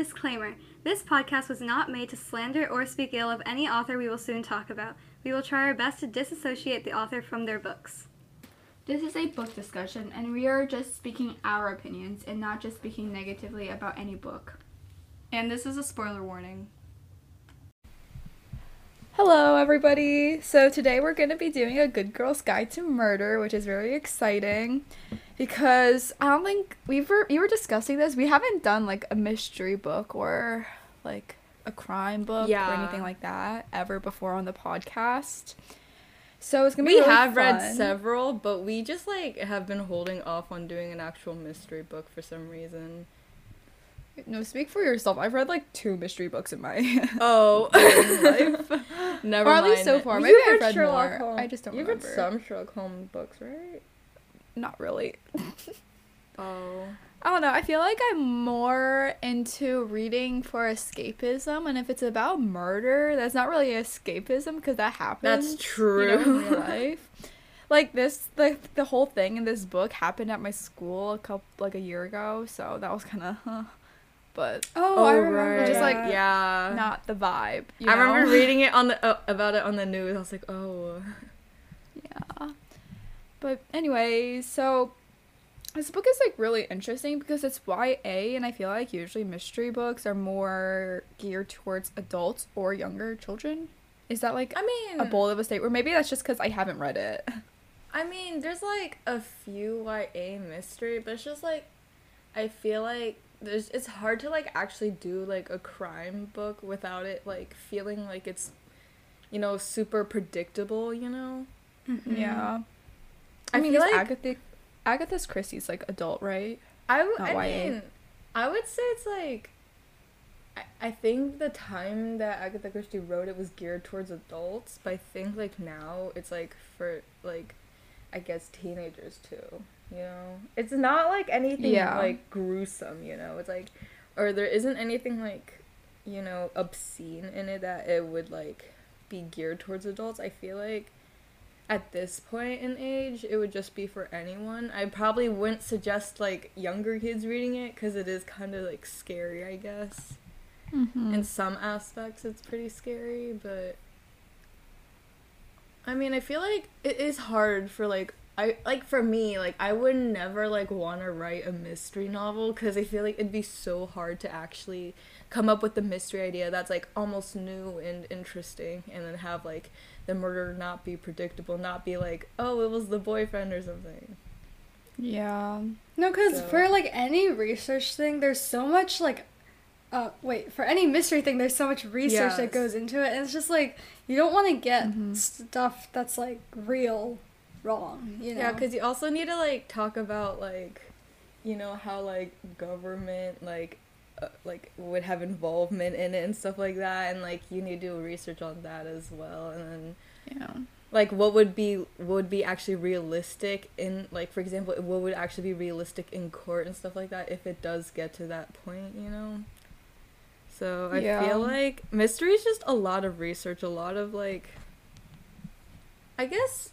Disclaimer This podcast was not made to slander or speak ill of any author we will soon talk about. We will try our best to disassociate the author from their books. This is a book discussion, and we are just speaking our opinions and not just speaking negatively about any book. And this is a spoiler warning. Hello, everybody. So, today we're going to be doing a Good Girl's Guide to Murder, which is very exciting because I don't think we were we were discussing this. We haven't done like a mystery book or like a crime book or anything like that ever before on the podcast. So, it's going to We be really have read several, but we just like have been holding off on doing an actual mystery book for some reason. No, speak for yourself. I've read like two mystery books in my Oh, life. never or at mind. least so far. You've I've read read Sherlock more. Holmes. I just don't You've remember. read some Sherlock Holmes books, right? Not really. Oh, I don't know. I feel like I'm more into reading for escapism, and if it's about murder, that's not really escapism because that happens. that's You know, in true. real life. Like this, the the whole thing in this book happened at my school a couple like a year ago, so that was kind of, huh. But Oh, I remember. Just, like, yeah. not the vibe. you I remember reading it on the uh, about it on the news. I was like, oh, Yeah. But anyway, so this book is like really interesting because it's YA and I feel like usually mystery books are more geared towards adults or younger children. Is that like I mean, a bold of a state or maybe that's just cuz I haven't read it. I mean, there's like a few YA mystery, but it's just like I feel like there's it's hard to like actually do like a crime book without it like feeling like it's you know super predictable, you know? Mm-hmm. Yeah. I, I, mean, feel like Agatha Agatha Christie's like adult, right? I, w- not I YA. mean, I would say it's like I, I think the time that Agatha Christie wrote it was geared towards adults, but I think like now it's like for like I guess teenagers too. You know, it's not like anything Yeah. like gruesome. You know, it's like or there isn't anything like you know obscene in it that it would like be geared towards adults. I feel like at this point in age, it would just be for anyone. I probably wouldn't suggest like younger kids reading it because it is kind of like scary, I guess. Mm-hmm. In some aspects, it's pretty scary, but I mean, I feel like it is hard for like I like for me, like I would never like want to write a mystery novel because I feel like it'd be so hard to actually come up with the mystery idea that's like almost new and interesting, and then have like the murder not be predictable, not be like oh it was the boyfriend or something. yeah. No, because So- for like any research thing, there's so much like, uh, wait, for any mystery thing, there's so much research that goes into it, and it's just like you don't want to get Mhm. stuff that's like real wrong, you know? Yeah, because you also need to like talk about like, you know how like government like, uh, like would have involvement in it and stuff like that, and like you need to do research on that as well, and then Yeah. like what would be would be actually realistic in like for example what would actually be realistic in court and stuff like that if it does get to that point, you know. So I Yeah. feel like mystery is just a lot of research, a lot of like. I guess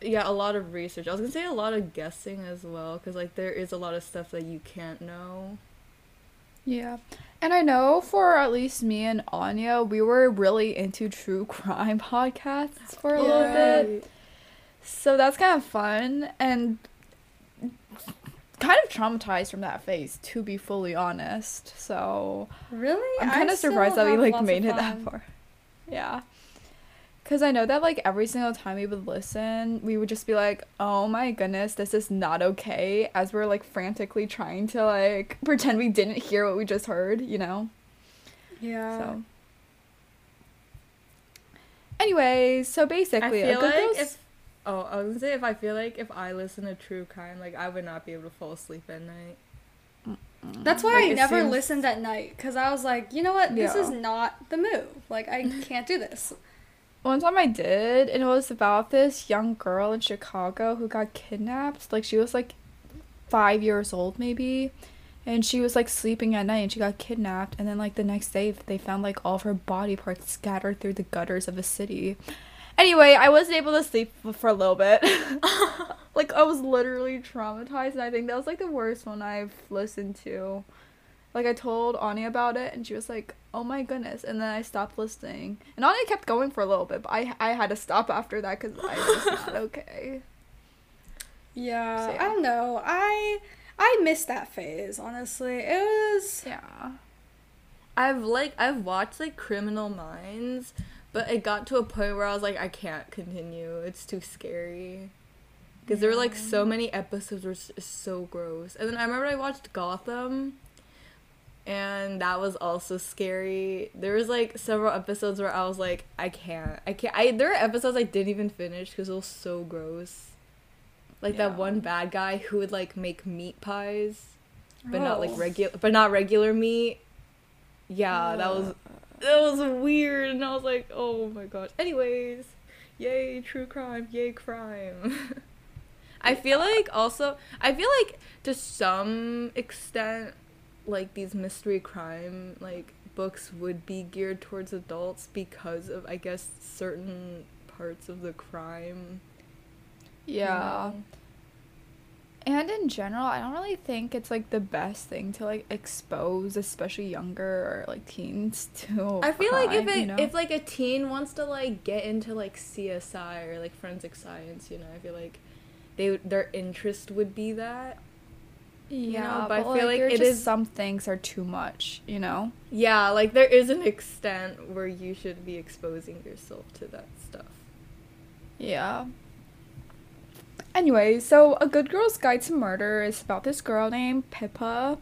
yeah, a lot of research. I was gonna say a lot of guessing as well, because like there is a lot of stuff that you can't know. Yeah. And I know for at least me and Anya, we were really into true crime podcasts for a little bit. So that's kind of fun and kind of traumatized from that phase, to be fully honest. So really, I'm kind of surprised that we like made it that far. Yeah. Cause I know that like every single time we would listen, we would just be like, "Oh my goodness, this is not okay." As we're like frantically trying to like pretend we didn't hear what we just heard, you know. Yeah. So. Anyway, so basically, a feel good like girl's- if oh, I was gonna say if I feel like if I listen to true crime, like I would not be able to fall asleep at night. That's why Like, I never seems- listened at night because I was like, you know what, this is not the move. Like, I can't do this. One time I did, and it was about this young girl in Chicago who got kidnapped. Like she was like five years old maybe, and she was like sleeping at night and she got kidnapped. And then like the next day they found like all of her body parts scattered through the gutters of a city. Anyway, I wasn't able to sleep for a little bit. like I was literally traumatized, and I think that was like the worst one I've listened to. Like I told Anya about it, and she was like, "Oh my goodness!" And then I stopped listening. And Anya kept going for a little bit, but I I had to stop after that because I was not okay. Yeah, So, yeah. I don't know. I I missed that phase, honestly. It was Yeah. I've like I've watched like Criminal Minds, but it got to a point where I was like I can't continue. It's too scary. Because there were like so many episodes were so gross. And then I remember I watched Gotham and that was also scary. There was like several episodes where I was like I can't. I can't. I there are episodes I didn't even finish cuz it was so gross. Like that one bad guy who would like make meat pies but not like Oh. regular but not regular meat. Yeah, that was that was weird and I was like, "Oh my gosh." Anyways, yay true crime, yay crime. I feel like also I feel like to some extent like these mystery crime like books would be geared towards adults because of I guess certain parts of the crime. you Yeah. know? And in general, I don't really think it's like the best thing to like expose, especially younger or like teens to. I feel like if it you know? if like a teen wants to like get into like CSI or like forensic science, you know, I feel like they their interest would be that. Yeah, know, but, but I feel like like it is- some things are too much, you know. Yeah, like there is an extent where you should be exposing yourself to that stuff. Yeah. Anyway, so A Good Girl's Guide to Murder is about this girl named Pippa.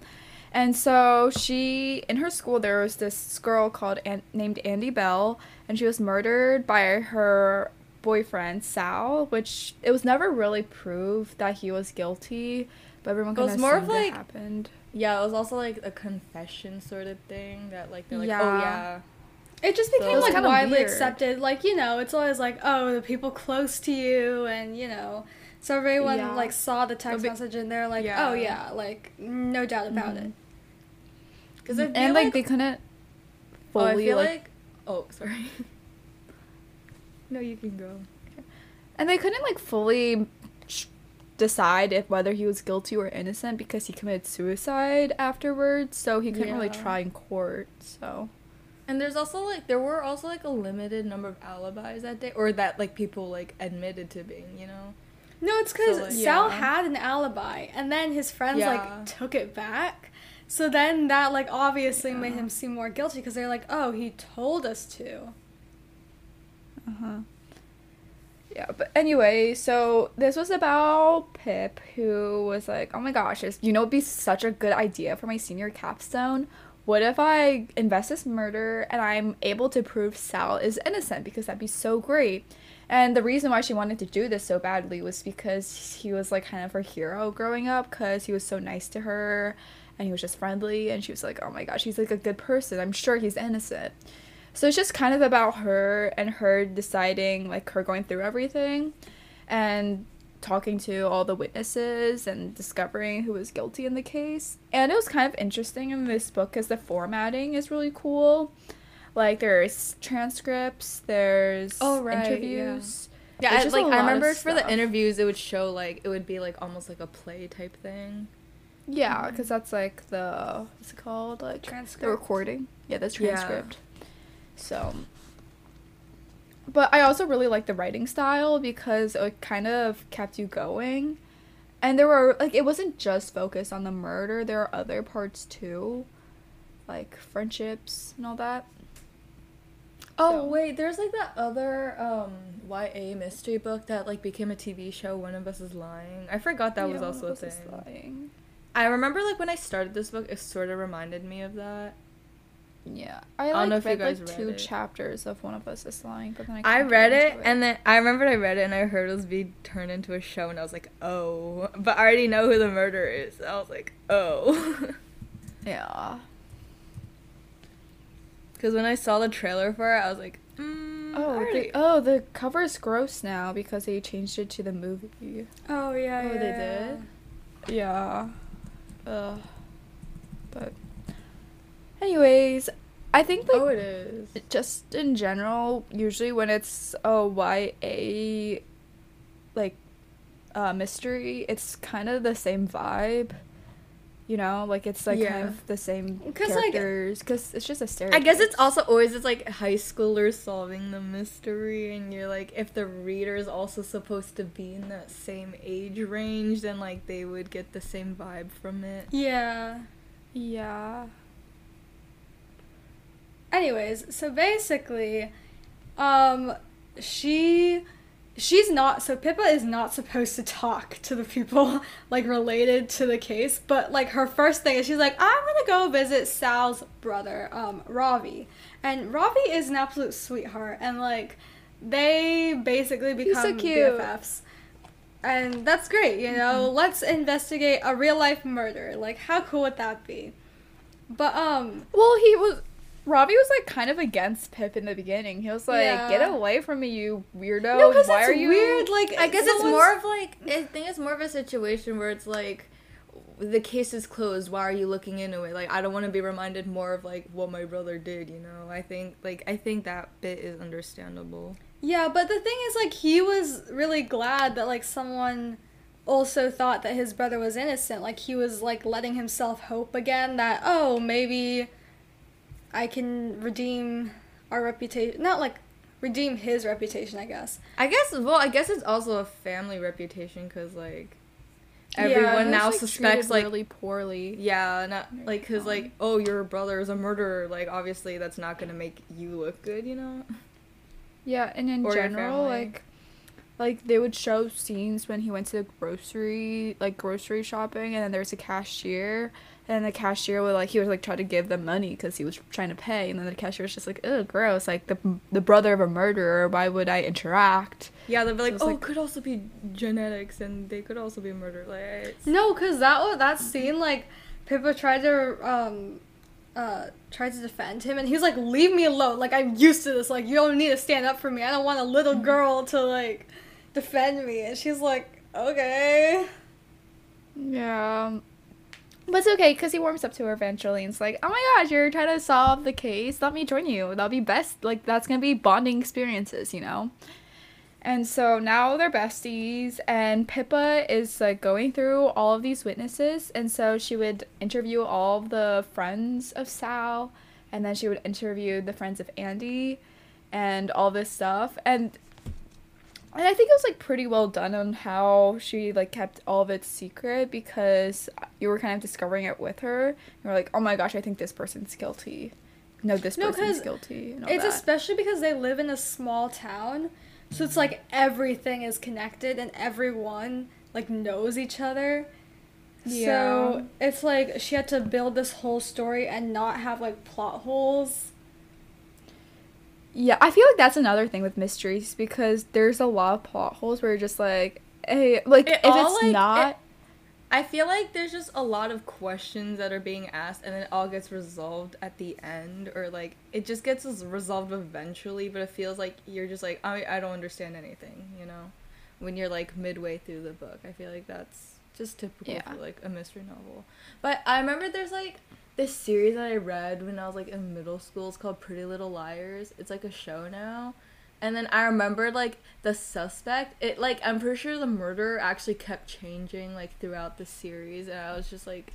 And so she, in her school, there was this girl called An- named Andie Bell, and she was murdered by her boyfriend Sal, which it was never really proved that he was guilty, but everyone It kind was of more of, assumed it like- happened. Yeah, it was also like a confession sort of thing that like they're like, oh, Yeah. oh yeah, it just became It was like kinda widely weird. accepted. Like, you know, it's always like, oh, the people close to you and you know so everyone Yeah. like saw the text be- message and they're like, oh, Yeah. oh yeah, like no doubt about mm-hmm. it. because I feel and like, like they couldn't oh, I fully feel like like oh sorry. no, you can go. And they couldn't like fully sh- decide if whether he was guilty or innocent because he committed suicide afterwards, so he couldn't really try in court. So And there's also like there were also like a limited number of alibis that day, or that like people like admitted to being, you know. No, it's because So, like- Sal Yeah. had an alibi, and then his friends Yeah. like took it back. So then that like obviously made him seem more guilty because they're like, oh, he told us to. Uh-huh. Yeah, but anyway, so this was about Pip, who was like, "Oh my gosh, this, you know, it'd be such a good idea for my senior capstone. What if I invest this murder and I'm able to prove Sal is innocent? Because that'd be so great." And the reason why she wanted to do this so badly was because he was like kind of her hero growing up, because he was so nice to her, and he was just friendly, and she was like, "Oh my gosh, he's like a good person. I'm sure he's innocent." So it's just kind of about her and her deciding, like her going through everything and talking to all the witnesses and discovering who was guilty in the case. And it was kind of interesting in this book because the formatting is really cool. Like there's transcripts, there's Oh, right, yeah. interviews. Yeah, It's I, just like I remember for the interviews, it would show like it would be like almost like a play type thing. Yeah, mm-hmm. because that's like the what's it called? Like Transcript. the recording. Yeah, the Yeah. transcript. So, but I also really like the writing style because it kind of kept you going, and there were like it wasn't just focused on the murder. There are other parts too, like friendships and all that. Oh So- wait, there's like that other um YA mystery book that like became a TV show. One of Us is Lying. I forgot that was Yeah, also a One of Us is thing. Lying. I remember like when I started this book, it sort of reminded me of that. Yeah, I don't like know if you guys like read two it. chapters of One of Us is Lying, but then I. I read get it, and then I remembered I read it and I heard it was being turned into a show and I was like, oh, but I already know who the murderer is. So I was like, oh, yeah. because when I saw the trailer for it, I was like, mm, Oh, already- the, oh, the cover is gross now because they changed it to the movie. Oh yeah, Oh, yeah. they yeah. did? Yeah. Ugh. But, anyways, I think like oh, it is. just in general, usually when it's a YA like uh, mystery, it's kind of the same vibe. You know, like it's like Yeah. kind of the same 'Cause, like, characters because it's just a stereotype. I guess it's also always it's like high schoolers solving the mystery, and you're like, if the reader is also supposed to be in that same age range, then like they would get the same vibe from it. Yeah. yeah. Anyways, so basically, um, she, she's not. So Pippa is not supposed to talk to the people like related to the case. But like her first thing is she's like, I'm gonna go visit Sal's brother, um, Ravi, and Ravi is an absolute sweetheart, and like, they basically so become cute. BFFs. And that's great, you know. Let's investigate a real life murder. Like, how cool would that be? But um, Well, he was. Ravi was like kind of against Pip in the beginning. He was like, Yeah. "Get away from me, you weirdo! no, Why it's are you?" weird. Like, I guess it's more of like I think it's more of a situation where it's like the case is closed. Why are you looking into it? Like I don't want to be reminded more of like what my brother did. You know, I think like I think that bit is understandable. Yeah, but the thing is, like, he was really glad that, like, someone also thought that his brother was innocent. Like, he was, like, letting himself hope again that, oh, maybe I can redeem our reputation. Not, like, redeem his reputation, I guess. I guess well, I guess it's also a family reputation because like everyone He now like, suspects like really poorly. yeah, not like because like um, oh your brother is a murderer. Like obviously that's not gonna make you look good. You know. Yeah, and in Or general, like, like they would show scenes when he went to the grocery, like grocery shopping, and then there's a cashier, and the cashier would like he was like try to give them money because he was trying to pay, and then the cashier was just like, "Ugh, gross! Like the the brother of a murderer. Why would I interact?" Yeah, they'll be like, it's oh, like- could also be genetics, and they could also be a murderer. Like, No, because that, wa- that scene, like, Pippa tried to, um, uh, tried to defend him, and he's like, leave me alone. Like, I'm used to this. Like, you don't need to stand up for me. I don't want a little girl to, like, defend me. And she's like, okay. Yeah. But it's okay because he warms up to her eventually and it's like, oh my gosh, you're trying to solve the case. Let me join you. That'll be best. Like, that's going to be bonding experiences, you know? And so now they're besties, and Pippa is like going through all of these witnesses. And so she would interview all the friends of Sal, and then she would interview the friends of Andie, and all this stuff. And and I think it was like pretty well done on how she like kept all of it secret because you were kind of discovering it with her. You were like, oh my gosh, I think this person's guilty. No, this No, person's guilty. It's that. especially because they live in a small town. So it's like everything is connected and everyone, like, knows each other. Yeah. So it's like she had to build this whole story and not have, like, plot holes. Yeah, I feel like that's another thing with mysteries because there's a lot of plot holes where you're just like, hey, like It if all, it's like, not, it- I feel like there's just a lot of questions that are being asked, and it all gets resolved at the end, or like it just gets resolved eventually. But it feels like you're just like I I don't understand anything, you know, when you're like midway through the book. I feel like that's just typical Yeah. for like a mystery novel. But I remember there's like this series that I read when I was like in middle school. It's called Pretty Little Liars. It's like a show now. And then I remembered like the suspect. It like I'm pretty sure the murderer actually kept changing like throughout the series, and I was just like,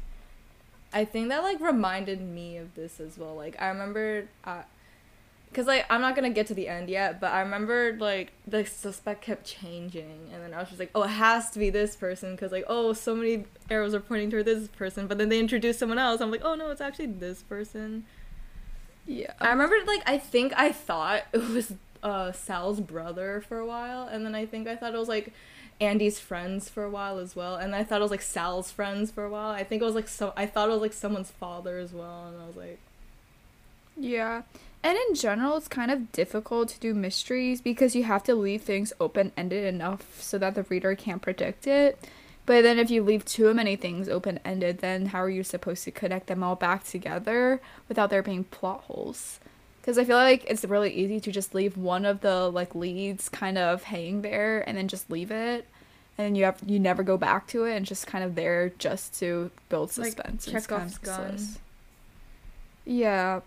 I think that like reminded me of this as well. Like I remember, uh, cause like I'm not gonna get to the end yet, but I remember like the suspect kept changing, and then I was just like, oh, it has to be this person, cause like oh, so many arrows are pointing toward this person, but then they introduced someone else. I'm like, oh no, it's actually this person. yeah, I remember like I think I thought it was uh Sal's brother for a while and then I think I thought it was like Andie's friends for a while as well and I thought it was like Sal's friends for a while. I think it was like so I thought it was like someone's father as well and I was like yeah. And in general, it's kind of difficult to do mysteries because you have to leave things open ended enough so that the reader can't predict it. But then if you leave too many things open ended, then how are you supposed to connect them all back together without there being plot holes? Because I feel like it's really easy to just leave one of the like leads kind of hanging there and then just leave it. And then you have you never go back to it and just kind of there just to build Like suspense. and it's Chekhov's gun. Yeah.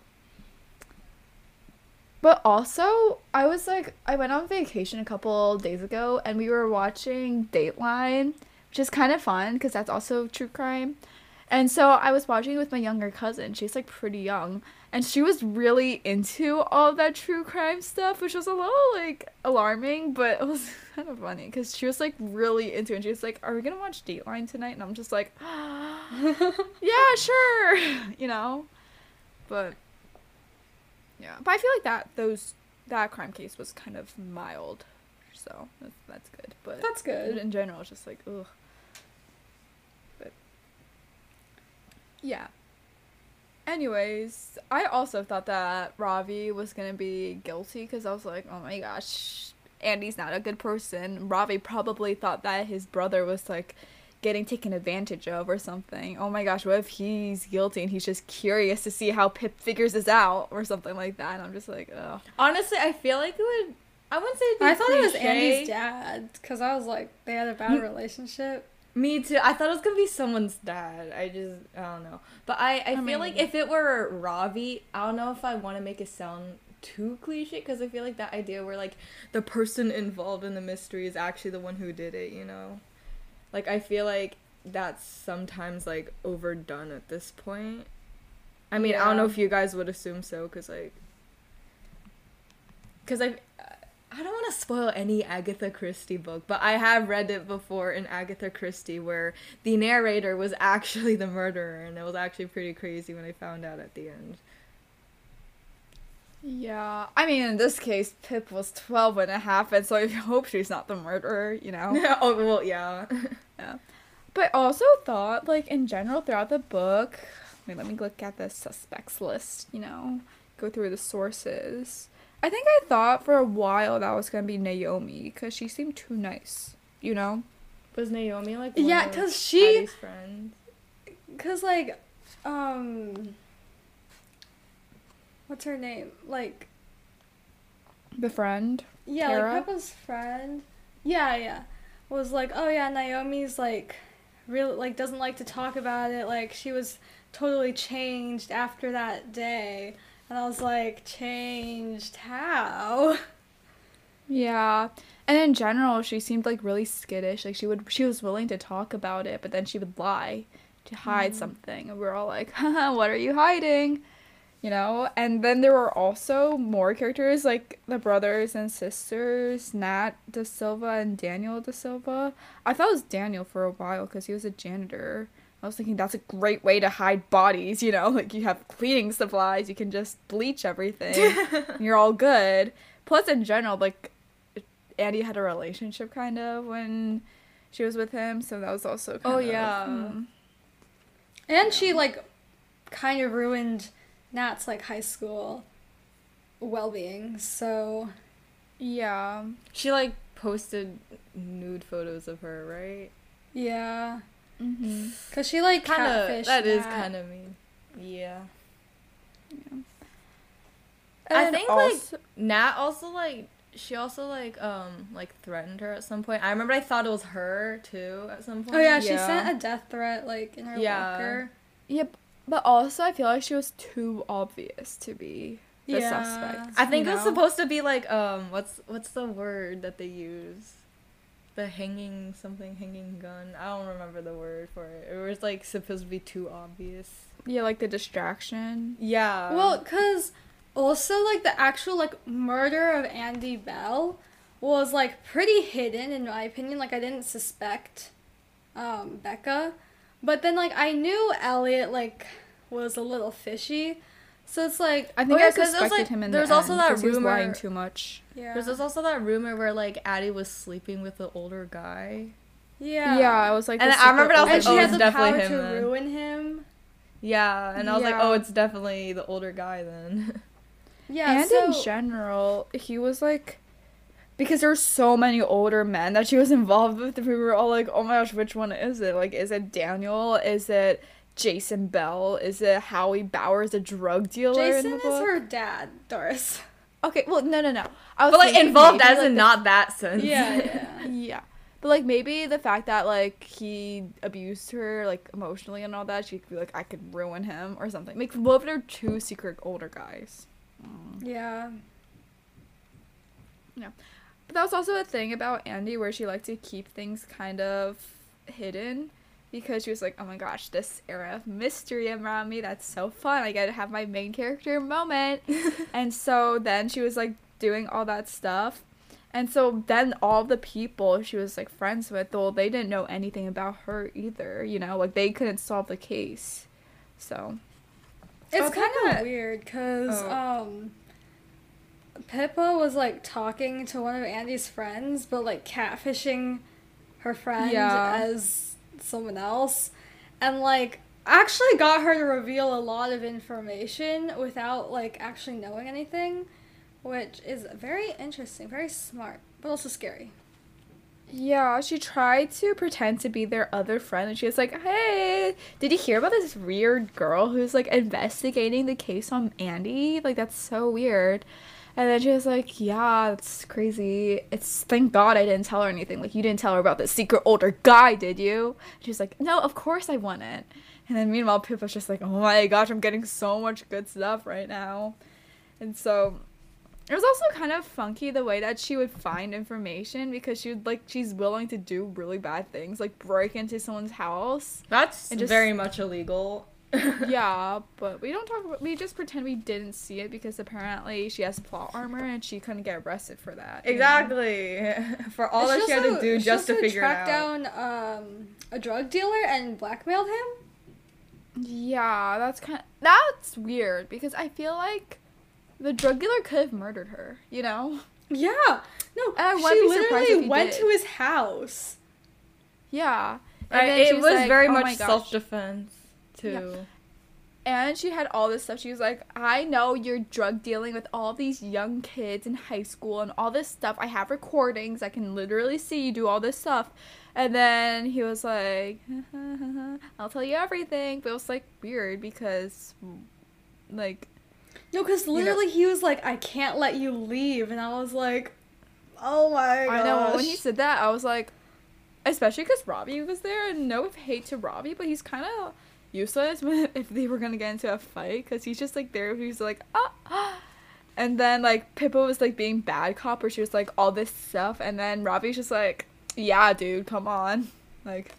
But also, I was like, I went on vacation a couple days ago and we were watching Dateline, which is kind of fun because that's also true crime. And so I was watching with my younger cousin. She's like pretty young. And she was really into all that true crime stuff, which was a little like alarming, but it was kind of funny because she was like really into it. And she was like, Are we gonna watch Dateline tonight? And I'm just like, Yeah, sure. You know? But yeah. But I feel like that those that crime case was kind of mild. So that's, that's good. But That's good. in general, it's just like, ugh. But yeah. Anyways, I also thought that Ravi was gonna be guilty because I was like, oh my gosh, Andie's not a good person. Ravi probably thought that his brother was like getting taken advantage of or something. Oh my gosh, what if he's guilty and he's just curious to see how Pip figures this out or something like that? And I'm just like, oh. Honestly, I feel like it would. I wouldn't say. It'd be I thought it was. Andie's dad because I was like they had a bad mm. relationship. Me too. I thought it was gonna be someone's dad. I just I don't know. But I I, feel like if it were Ravi, I don't know if I want to make it sound too cliche because I feel like that idea where like the person involved in the mystery is actually the one who did it. You know, like I feel like that's sometimes like overdone at this point. I mean, I don't know if you guys would assume so because like because I I don't want to spoil any Agatha Christie book, but I have read it before in Agatha Christie where the narrator was actually the murderer, and it was actually pretty crazy when I found out at the end. Yeah, I mean, in this case, Pip was 12 and a half, and so I hope she's not the murderer, you know? oh well, yeah. yeah. But I also thought, like, in general, throughout the book, I mean, let me look at the suspects list, you know, go through the sources. I think I thought for a while that was gonna be Naomi, because she seemed too nice, you know? was Naomi like Yeah, because she- Patty's friends? Cause like, um, what's her name? Like, The friend. yeah, Tara? like Pippa's friend. Yeah, yeah, was like, oh yeah, Naomi's like, really like doesn't like to talk about it. Like she was totally changed after that day, and I was like, changed how? Yeah. And in general, she seemed like really skittish. Like she would she was willing to talk about it, but then she would lie to hide mm-hmm. something. And we are all like, Haha, what are you hiding? You know? And then there were also more characters like the brothers and sisters, Nat da Silva and Daniel da Silva. I thought it was Daniel for a while because he was a janitor. I was thinking that's a great way to hide bodies, you know? Like you have cleaning supplies, you can just bleach everything. and you're all good. Plus in general, like Andie had a relationship kind of when she was with him, so that was also kind Oh, of yeah. hmm. And she like, kind of ruined Nat's like high school well-being. So Yeah. She like posted nude photos of her, right? yeah, Mm-hmm. cause she like Kind of. That is kind of mean. Yeah. And I think also- like Nat also like she also like um like threatened her at some point. I remember I thought it was her too at some point. Oh yeah, she sent a death threat like in her Yeah. locker. Yep. But also, I feel like she was too obvious to be the Yeah. suspect. I think you it was know? supposed to be like um what's what's the word that they use? The hanging something hanging gun. I don't remember the word for it. It was like supposed to be too obvious. Yeah, like the distraction. Yeah. Well, cause also like the actual like murder of Andie Bell was like pretty hidden in my opinion. Like I didn't suspect um Becca, but then like I knew Elliot like was a little fishy. So it's like I think Oh, yeah, I 'cause it was, suspected like- him in there's the also end that 'cause he was lying too much. yeah. There's also that rumor where like Andie was sleeping with the older guy. yeah. Yeah, I was like, And I remember super that I oh, and was she like, oh, had it's the definitely power him to then. ruin him. Yeah, and I was like, oh, it's definitely the older guy then. Yeah. and so in general, he was like, because there there's so many older men that she was involved with. And we were all like, oh my gosh, which one is it? Like, is it Daniel? Is it Jason Bell? Is it Howie Bowers, a drug dealer in Jason the is book? her dad, Doris. Okay, well, no, no, no. I was but like involved maybe, as like, in the- not that sense. Yeah, yeah. Yeah. But like maybe the fact that like he abused her like emotionally and all that, she could be like, I could ruin him or something. Like both are two secret older guys. Yeah. Yeah. But that was also a thing about Andie where she liked to keep things kind of hidden. because she was like, "Oh my gosh, this era of mystery around me, that's so fun. I get to have my main character moment." and so then she was like doing all that stuff. And so then all the people she was like friends with, well, they didn't know anything about her either, you know, like they couldn't solve the case. So, It's Oh, kind of weird because Oh. um, Pippa was like talking to one of Andie's friends, but like catfishing her friend Yeah. as someone else, and like actually got her to reveal a lot of information without like actually knowing anything, which is very interesting, very smart, but also scary. Yeah, she tried to pretend to be their other friend and she was like, Hey, did you hear about this weird girl who's like investigating the case on Andie? Like, that's so weird. And then she was like, Yeah, that's crazy. It's thank God I didn't tell her anything. Like, you didn't tell her about the secret older guy, did you? She was like, No, of course I wouldn't. And then meanwhile, Pippa's just like, Oh my gosh, I'm getting so much good stuff right now. And so it was also kind of funky the way that she would find information because she would like she's willing to do really bad things like break into someone's house. That's And just- very much illegal. Yeah, but we don't talk about we just pretend we didn't see it because apparently she has plot armor and she couldn't get arrested for that. you know? Exactly. For all that she had to do she just to also figure it tracked out. down um, a drug dealer and blackmailed him. Yeah, that's kind of, that's weird because I feel like the drug dealer could have murdered her, you know? Yeah. No, I she wouldn't surprised if literally went did. to his house. Yeah. And I- then she it was like, very "Oh much self defense too. And she had all this stuff. She was like, I know you're drug dealing with all these young kids in high school and all this stuff. I have recordings. I can literally see you do all this stuff. And then he was like, I'll tell you everything. But it was like weird because, like, No, because know- literally he was like, I can't let you leave. And I was like, oh my gosh. I know when he said that, I was like, especially because Ravi was there. And no hate to Ravi, but he's kind of useless if they were gonna get into a fight because he's just like there. He's like ah, ah. and then like Pippa was like being bad cop, where she was like all this stuff, and then Ravi's just like, yeah, dude, come on, like.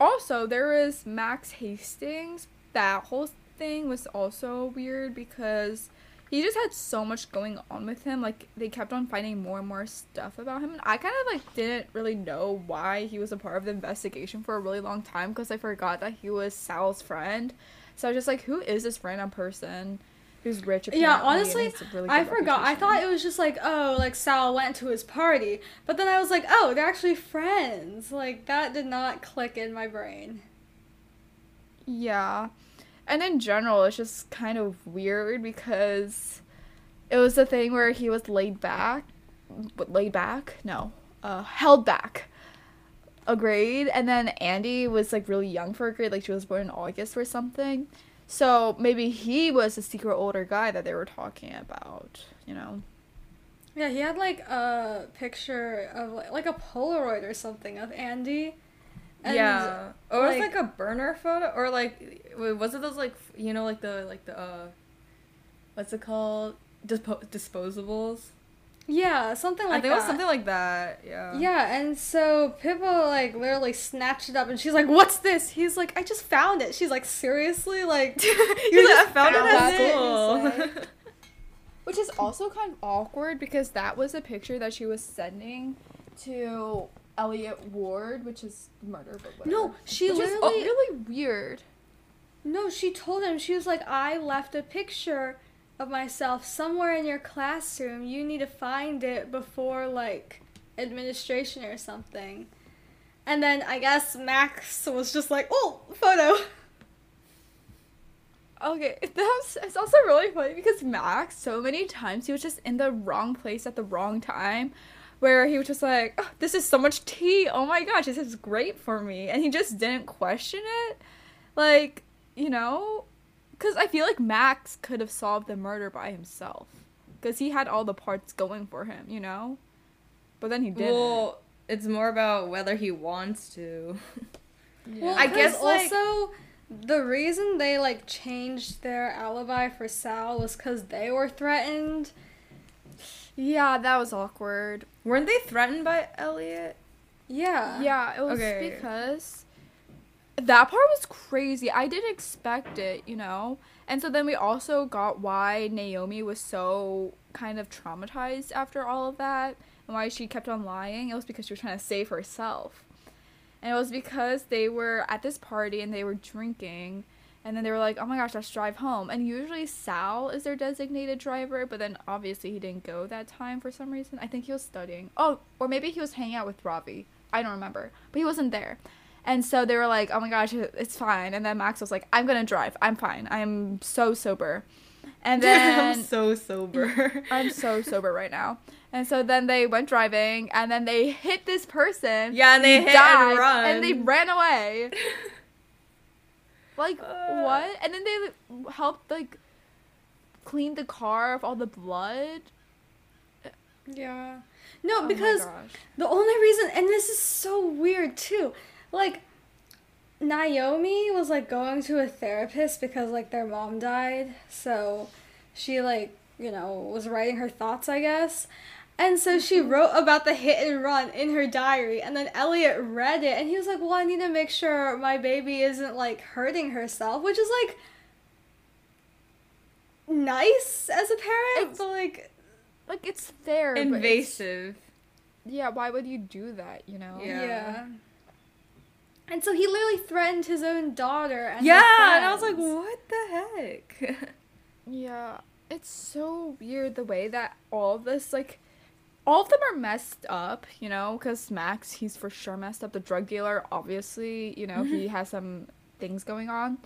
Also, there was Max Hastings. That whole thing was also weird because he just had so much going on with him. Like they kept on finding more and more stuff about him, and I kind of like didn't really know why he was a part of the investigation for a really long time because I forgot that he was Sal's friend. So I was just like, who is this random person who's rich? Yeah, honestly, really I forgot. I thought it was just like, oh, like Sal went to his party. But then I was like, oh, they're actually friends. Like, that did not click in my brain. Yeah. And in general, it's just kind of weird because it was the thing where he was laid back. Laid back? No. Uh, held back a grade. And then Andie was like really young for a grade. Like she was born in August or something. So maybe he was the secret older guy that they were talking about, you know? Yeah, he had like a picture of like, like a Polaroid or something of Andie. And, yeah, or it was like- like a burner photo, or like was it those like you know like the like the uh, what's it called? Dispo- disposables. Yeah, something like I think that. it was something like that. Yeah. Yeah, and so Pippa like literally snatched it up and she's like, What's this? He's like, I just found it. She's like, Seriously? Like He's like, I found it found at it. school. Which is also kind of awkward because that was a picture that she was sending to Elliot Ward, which is murder, but whatever. No, she which is literally really weird. No, she told him, she was like, I left a picture of myself somewhere in your classroom. You need to find it before, like, administration or something. And then I guess Max was just like, oh, photo. Okay, that's it's also really funny because Max so many times he was just in the wrong place at the wrong time, where he was just like, oh, "This is so much tea! Oh my gosh, this is great for me," and he just didn't question it, like you know, because I feel like Max could have solved the murder by himself, because he had all the parts going for him, you know, but then he didn't. well, it's more about whether he wants to. Well, I guess like- also the reason they like changed their alibi for Sal was because they were threatened. Yeah, that was awkward. Weren't they threatened by Elliot? Yeah. Yeah, it was Okay. because that part was crazy. I didn't expect it, you know? And so then we also got why Naomi was so kind of traumatized after all of that and why she kept on lying. It was because she was trying to save herself. And it was because they were at this party and they were drinking. And then they were like, oh my gosh, let's drive home. And usually Sal is their designated driver, but then obviously he didn't go that time for some reason. I think he was studying. Oh, or maybe he was hanging out with Ravi. I don't remember. But he wasn't there. And so they were like, oh my gosh, it's fine. And then Max was like, I'm going to drive. I'm fine. I'm so sober. And then I'm so sober. I'm so sober right now. And so then they went driving and then they hit this person. Yeah, and they hit died, and run. And they ran away. Like Uh. what? And then they helped like clean the car of all the blood. Yeah. No, Oh because the only reason, and this is so weird too, like Naomi was like going to a therapist because like their mom died, so she like you know was writing her thoughts, I guess. And so she wrote about the hit and run in her diary, and then Elliot read it, and he was like, "Well, I need to make sure my baby isn't like hurting herself," which is like nice as a parent, It's- but like like it's fair. but it's- Invasive. Yeah, why would you do that? You know. Yeah. Yeah. And so he literally threatened his own daughter and Yeah, and I was like, what the heck? Yeah, it's so weird the way that all of this, like, all of them are messed up, you know, because Max, he's for sure messed up. The drug dealer, obviously, you know, he mm-hmm. has some things going on.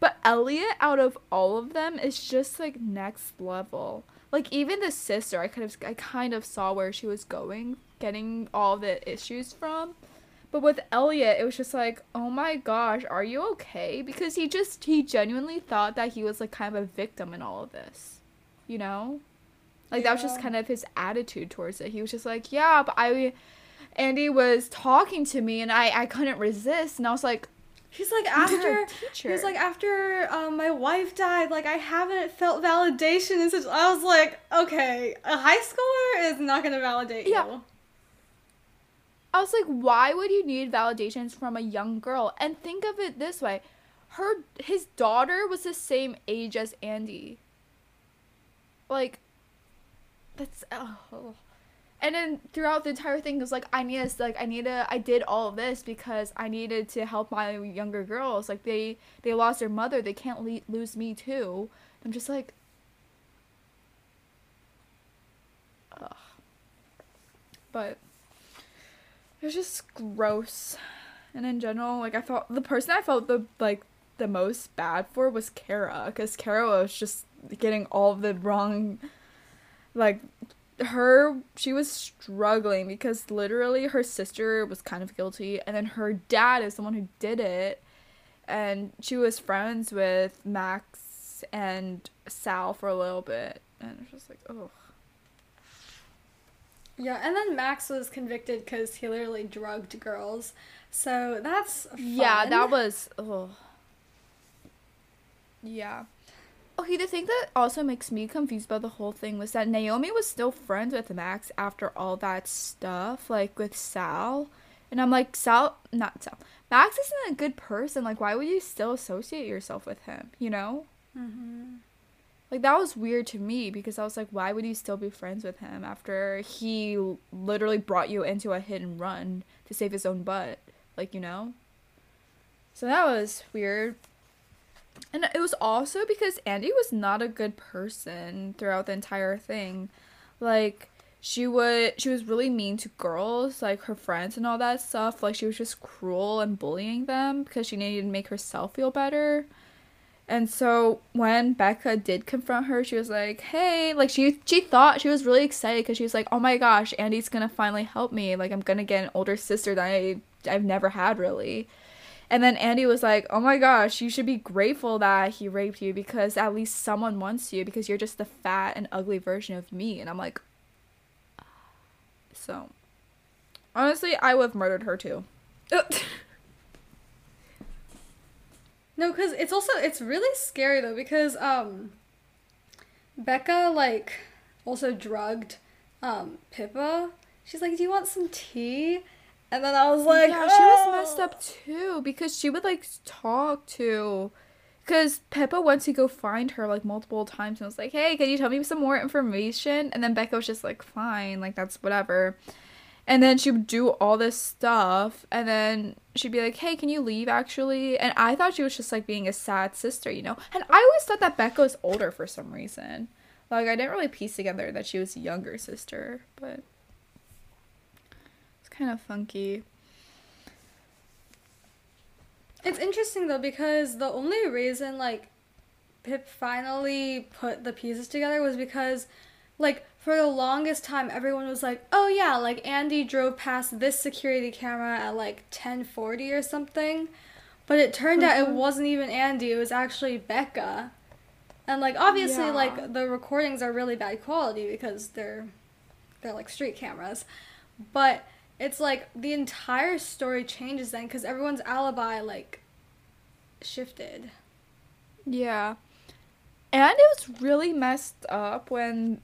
But Elliot, out of all of them, is just like next level. Like even the sister, I kind of, I kind of saw where she was going, getting all the issues from. But with Elliot, it was just like, oh my gosh, are you okay? Because he just, he genuinely thought that he was like kind of a victim in all of this. You know? Like that was just kind of his attitude towards it. He was just like, yeah, but I, Andie was talking to me and I, I couldn't resist. And I was like, He's like after teacher. he's like after um, my wife died, like I haven't felt validation and such. I was like, okay, a high schooler is not gonna validate Yeah. you. I was like, why would you need validations from a young girl? And think of it this way. Her his daughter was the same age as Andie. Like that's oh. And then throughout the entire thing it was like I need to like I need to I did all of this because I needed to help my younger girls. Like they they lost their mother, they can't le- lose me too. I'm just like Ugh. But it was just gross. And in general, like I felt the person I felt the like the most bad for was Cara, because Cara was just getting all the wrong, like her she was struggling because literally her sister was kind of guilty, and then her dad is the one who did it, and she was friends with Max and Sal for a little bit, and it was just like oh Yeah, and then Max was convicted because he literally drugged girls. So that's Yeah, that was. Oh. Yeah. Okay, the thing that also makes me confused about the whole thing was that Naomi was still friends with Max after all that stuff, like with Sal. And I'm like, Sal, not Sal. Max isn't a good person. Like, why would you still associate yourself with him? You know? Mhm. Like, that was weird to me because I was like, why would you still be friends with him after he literally brought you into a hit and run to save his own butt? Like, you know? So that was weird. And it was also because Andie was not a good person throughout the entire thing. Like she would she was really mean to girls, like her friends and all that stuff. Like she was just cruel and bullying them because she needed to make herself feel better. And so when Becca did confront her, she was like, "Hey," like she she thought she was really excited because she was like, "Oh my gosh, Andie's gonna finally help me. Like I'm gonna get an older sister that I I've never had really." And then Andie was like, "Oh my gosh, you should be grateful that he raped you because at least someone wants you because you're just the fat and ugly version of me." And I'm like, so honestly, I would have murdered her too. No, because it's also it's really scary though because um Becca like also drugged um Pippa. She's like, "Do you want some tea?" And then I was like, yeah, she was "Oh." messed up too because she would like talk to. Because Pippa went to go find her like multiple times and was like, hey, can you tell me some more information? And then Becca was just like, fine, like that's whatever. And then she would do all this stuff and then she'd be like, hey, can you leave actually? And I thought she was just like being a sad sister, you know? And I always thought that Becca was older for some reason. Like, I didn't really piece together that she was a younger sister, but kind of funky. It's interesting though because the only reason like Pip finally put the pieces together was because like for the longest time everyone was like, "Oh yeah, like Andie drove past this security camera at like 10:40 or something." But it turned out it mm-hmm. wasn't even Andie, it was actually Becca. And like obviously Yeah. like the recordings are really bad quality because they're they're like street cameras. But it's like the entire story changes then because everyone's alibi like shifted. Yeah. And it was really messed up when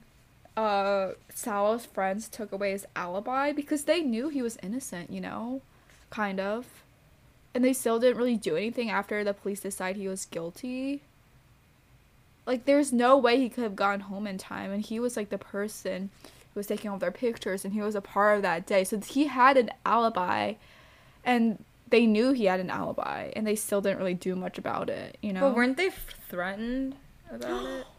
uh Sal's friends took away his alibi because they knew he was innocent, you know? Kind of. And they still didn't really do anything after the police decided he was guilty. Like there's no way he could have gone home in time and he was like the person who was taking all their pictures and he was a part of that day. So he had an alibi and they knew he had an alibi and they still didn't really do much about it, you know? But weren't they threatened about it?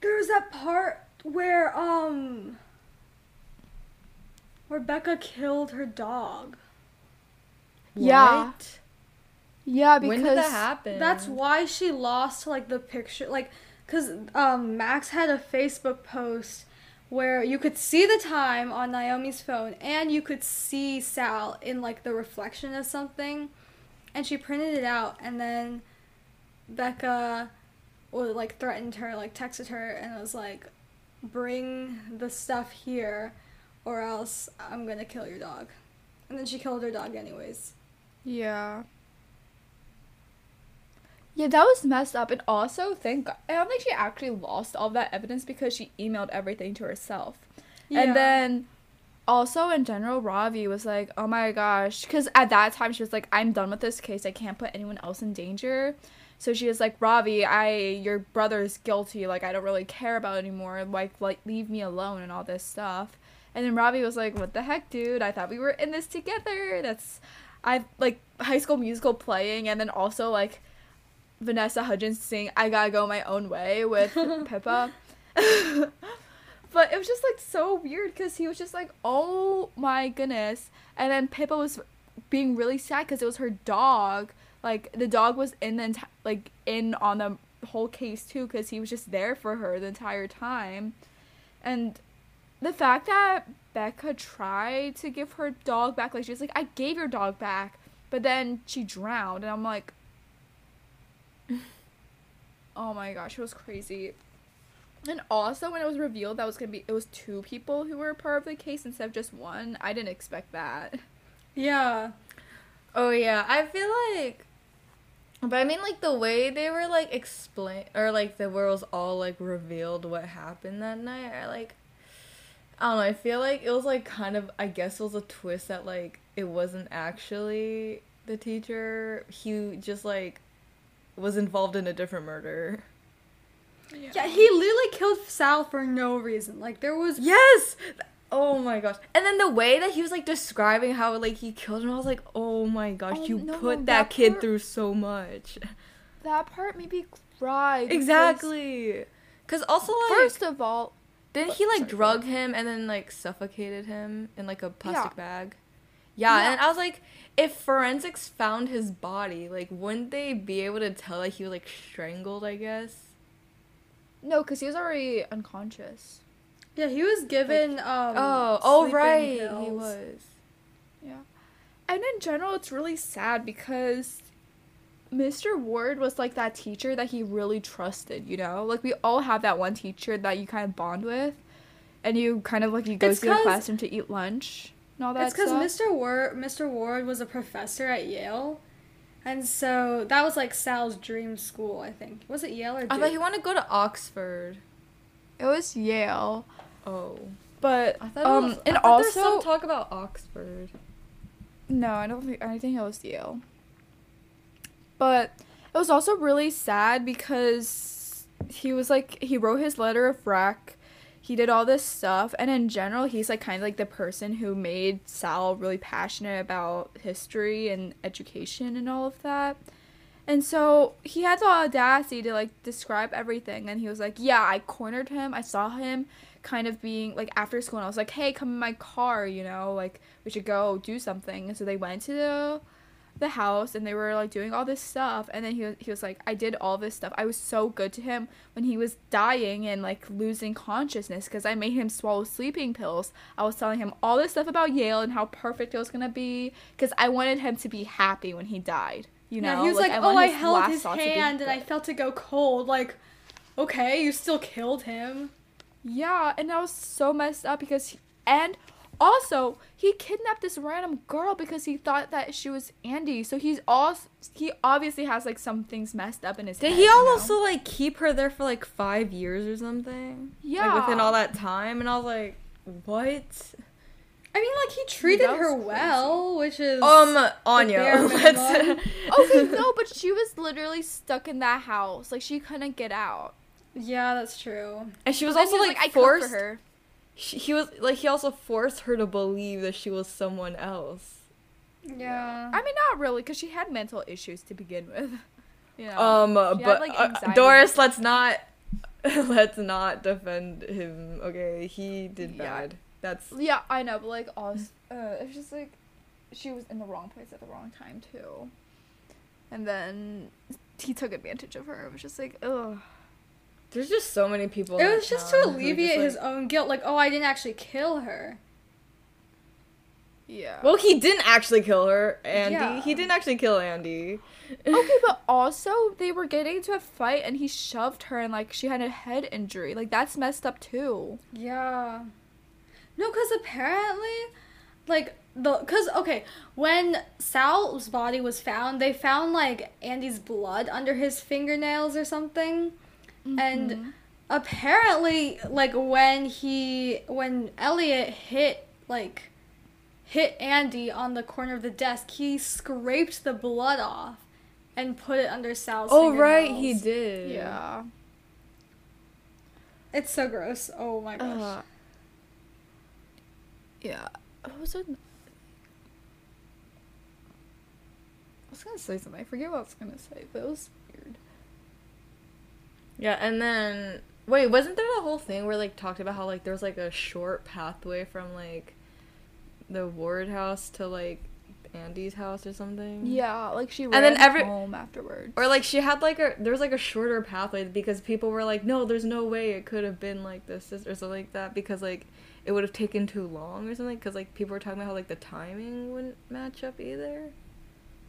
There was that part where um where Becca killed her dog. Yeah. What? Yeah, because when did that happen? That's why she lost like the picture like cuz um Max had a Facebook post where you could see the time on Naomi's phone and you could see Sal in like the reflection of something and she printed it out and then Becca would like threatened her like texted her and was like bring the stuff here or else I'm to kill your dog. And then she killed her dog anyways. Yeah. Yeah, that was messed up. And also, thank God, I don't think she actually lost all that evidence because she emailed everything to herself. Yeah. And then, also in general, Ravi was like, oh my gosh. Because at that time, she was like, I'm done with this case. I can't put anyone else in danger. So she was like, Ravi, I, your brother is guilty. Like, I don't really care about it anymore. Like, like, leave me alone and all this stuff. And then Ravi was like, what the heck, dude? I thought we were in this together. That's, I like High School Musical playing, and then also like Vanessa Hudgens sing "I Gotta Go My Own Way" with Pippa. but it was just like so weird because he was just like, "Oh my goodness," and then Pippa was being really sad because it was her dog. Like the dog was in the enti- like in on the whole case too because he was just there for her the entire time, and the fact that Becca tried to give her dog back, like she was like, I gave your dog back, but then she drowned, and I'm like, oh my gosh, it was crazy. And also, when it was revealed that was gonna be, it was two people who were a part of the case instead of just one. I didn't expect that. Yeah. Oh yeah, I feel like but I mean like the way they were like explain or like the was all like revealed what happened that night, I like I don't know, I feel like it was like kind of I guess it was a twist that like it wasn't actually the teacher. He just like was involved in a different murder. Yeah, he literally killed Sal for no reason. Like there was Yes. Oh my gosh. And then the way that he was like describing how like he killed him, I was like, "Oh my gosh, Oh, you no, put that, that kid part- through so much." That part made me cry. because- Exactly. Cuz also like First of all, didn't oh, he like sorry, drug him and then like suffocated him in like a plastic Yeah. bag? Yeah, Yeah. and I was like if forensics found his body, like wouldn't they be able to tell that he was like strangled, I guess? no, because he was already unconscious. yeah, he was given um oh, oh sleeping right. He was. Yeah. And in general, it's really sad because Mr. Ward was like that teacher that he really trusted, you know? Like, we all have that one teacher that you kind of bond with, and you kind of like, you go It's to the 'cause- classroom to eat lunch and all that It's because. Mr. Ward, Mr. Ward was a professor at Yale, and so that was like Sal's dream school. I think was it Yale or? I thought he wanted to go to Oxford. It was Yale. Oh. But I thought um, it was, and I thought also some talk about Oxford. No, I don't think I think it was Yale. But it was also really sad because he was like he wrote his letter of rec. He did all this stuff and in general he's like kind of like the person who made Sal really passionate about history and education and all of that. And so he had the audacity to like describe everything and he was like, "Yeah, I cornered him. I saw him kind of being like after school and I was like, "Hey, come in my car, you know, like we should go do something." And so they went to the the house and they were like doing all this stuff and then he was, he was like I did all this stuff. I was so good to him when he was dying and like losing consciousness because I made him swallow sleeping pills. I was telling him all this stuff about Yale and how perfect it was going to be because I wanted him to be happy when he died. You know, yeah, he was like, I "Oh, I held his thoughts to be hand and I felt it go cold." Like, okay, you still killed him. Yeah, and I was so messed up because, he, and also he kidnapped this random girl because he thought that she was Andie. So he's all he obviously has like some things messed up in his Did head. he you know? also like keep her there for like five years or something? Yeah. Like within all that time, and I was like, what? I mean, like he treated her crazy. well, which is Um, Anya, let's. okay, no, but she was literally stuck in that house. Like she couldn't get out. yeah, that's true. and she was But also he was like, I cooked forced. for her. She, he was like he also forced her to believe that she was someone else. Yeah. I mean, not really, because she had mental issues to begin with. You know. Um, She had, but like, uh. Doris, let's not let's not defend him. Okay, he did Yeah. bad. That's Yeah, I know, but like also, uh, it's just like she was in the wrong place at the wrong time too, and then he took advantage of her. It was just like, ugh. There's just so many people. It that was just town to alleviate just, his like- own guilt. Like, oh, I didn't actually kill her. Yeah. Well, he didn't actually kill her, Andie. Yeah. He didn't actually kill Andie. okay, but also they were getting into a fight, and he shoved her, and like she had a head injury. Like that's messed up too. Yeah. No, because apparently, like, the. Because, okay, when Sal's body was found, they found, like, Andie's blood under his fingernails or something. And apparently, like, when he. When Elliot hit, like, hit Andie on the corner of the desk, he scraped the blood off and put it under Sal's Oh right, he did. Yeah. It's so gross. Oh my gosh. Uh, yeah. What was it? I was gonna say something. I forget what I was gonna say, but it was. Yeah, and then wait, wasn't there the whole thing where like talked about how like there was like a short pathway from like the Ward house to like Andie's house or something? Yeah, like she ran And then every- home afterwards. Or like she had like a there was like a shorter pathway because people were like, no, there's no way it could have been like this or something like that because like it would have taken too long or something because like people were talking about how like the timing wouldn't match up either.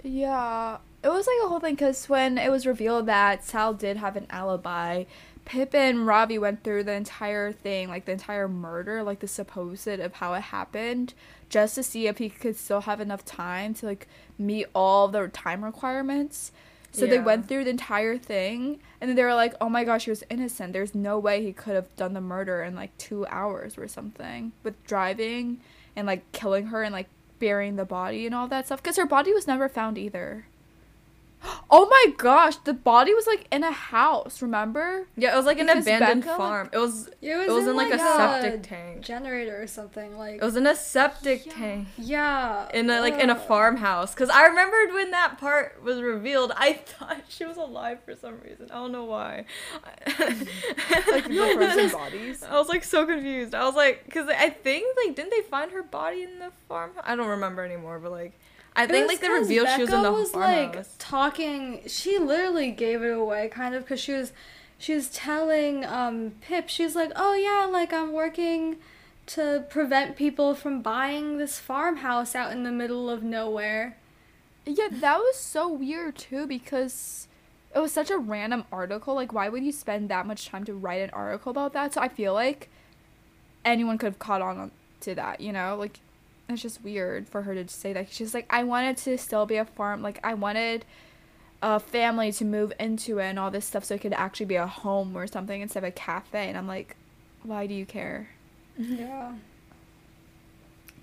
Yeah, it was like a whole thing because when it was revealed that Sal did have an alibi, Pip and Ravi went through the entire thing, like the entire murder, like the supposed of how it happened, just to see if he could still have enough time to like meet all the time requirements. So they went through the entire thing, and then they were like, "Oh my gosh, he was innocent. There's no way he could have done the murder in like two hours or something with driving and like killing her and like burying the body and all that stuff because her body was never found either. Oh my gosh, the body was like in a house, remember? Yeah, it was like an Because abandoned Becca, like- farm. It was It was, it was in like, a septic tank. generator or something. Like, It was in a septic tank. yeah. in a like in a farmhouse because I remembered when that part was revealed. I thought she was alive for some reason. I don't know why. Like the frozen bodies. I was like so confused. I was like, because I think like didn't they find her body in the farmhouse? I don't remember anymore, but like I It think was like they 'cause revealed she was in the Becca was farmhouse. like talking. She literally gave it away, kind of, because she was, she was telling um Pip. She's like, oh yeah, like I'm working to prevent people from buying this farmhouse out in the middle of nowhere. Yeah, that was so weird too because it was such a random article. Like, why would you spend that much time to write an article about that? So I feel like anyone could have caught on to that, you know? Like, it's just weird for her to say that. She's like, I wanted to still be a farm. Like, I wanted a family to move into it and all this stuff so it could actually be a home or something instead of a cafe. And I'm like, why do you care? Yeah.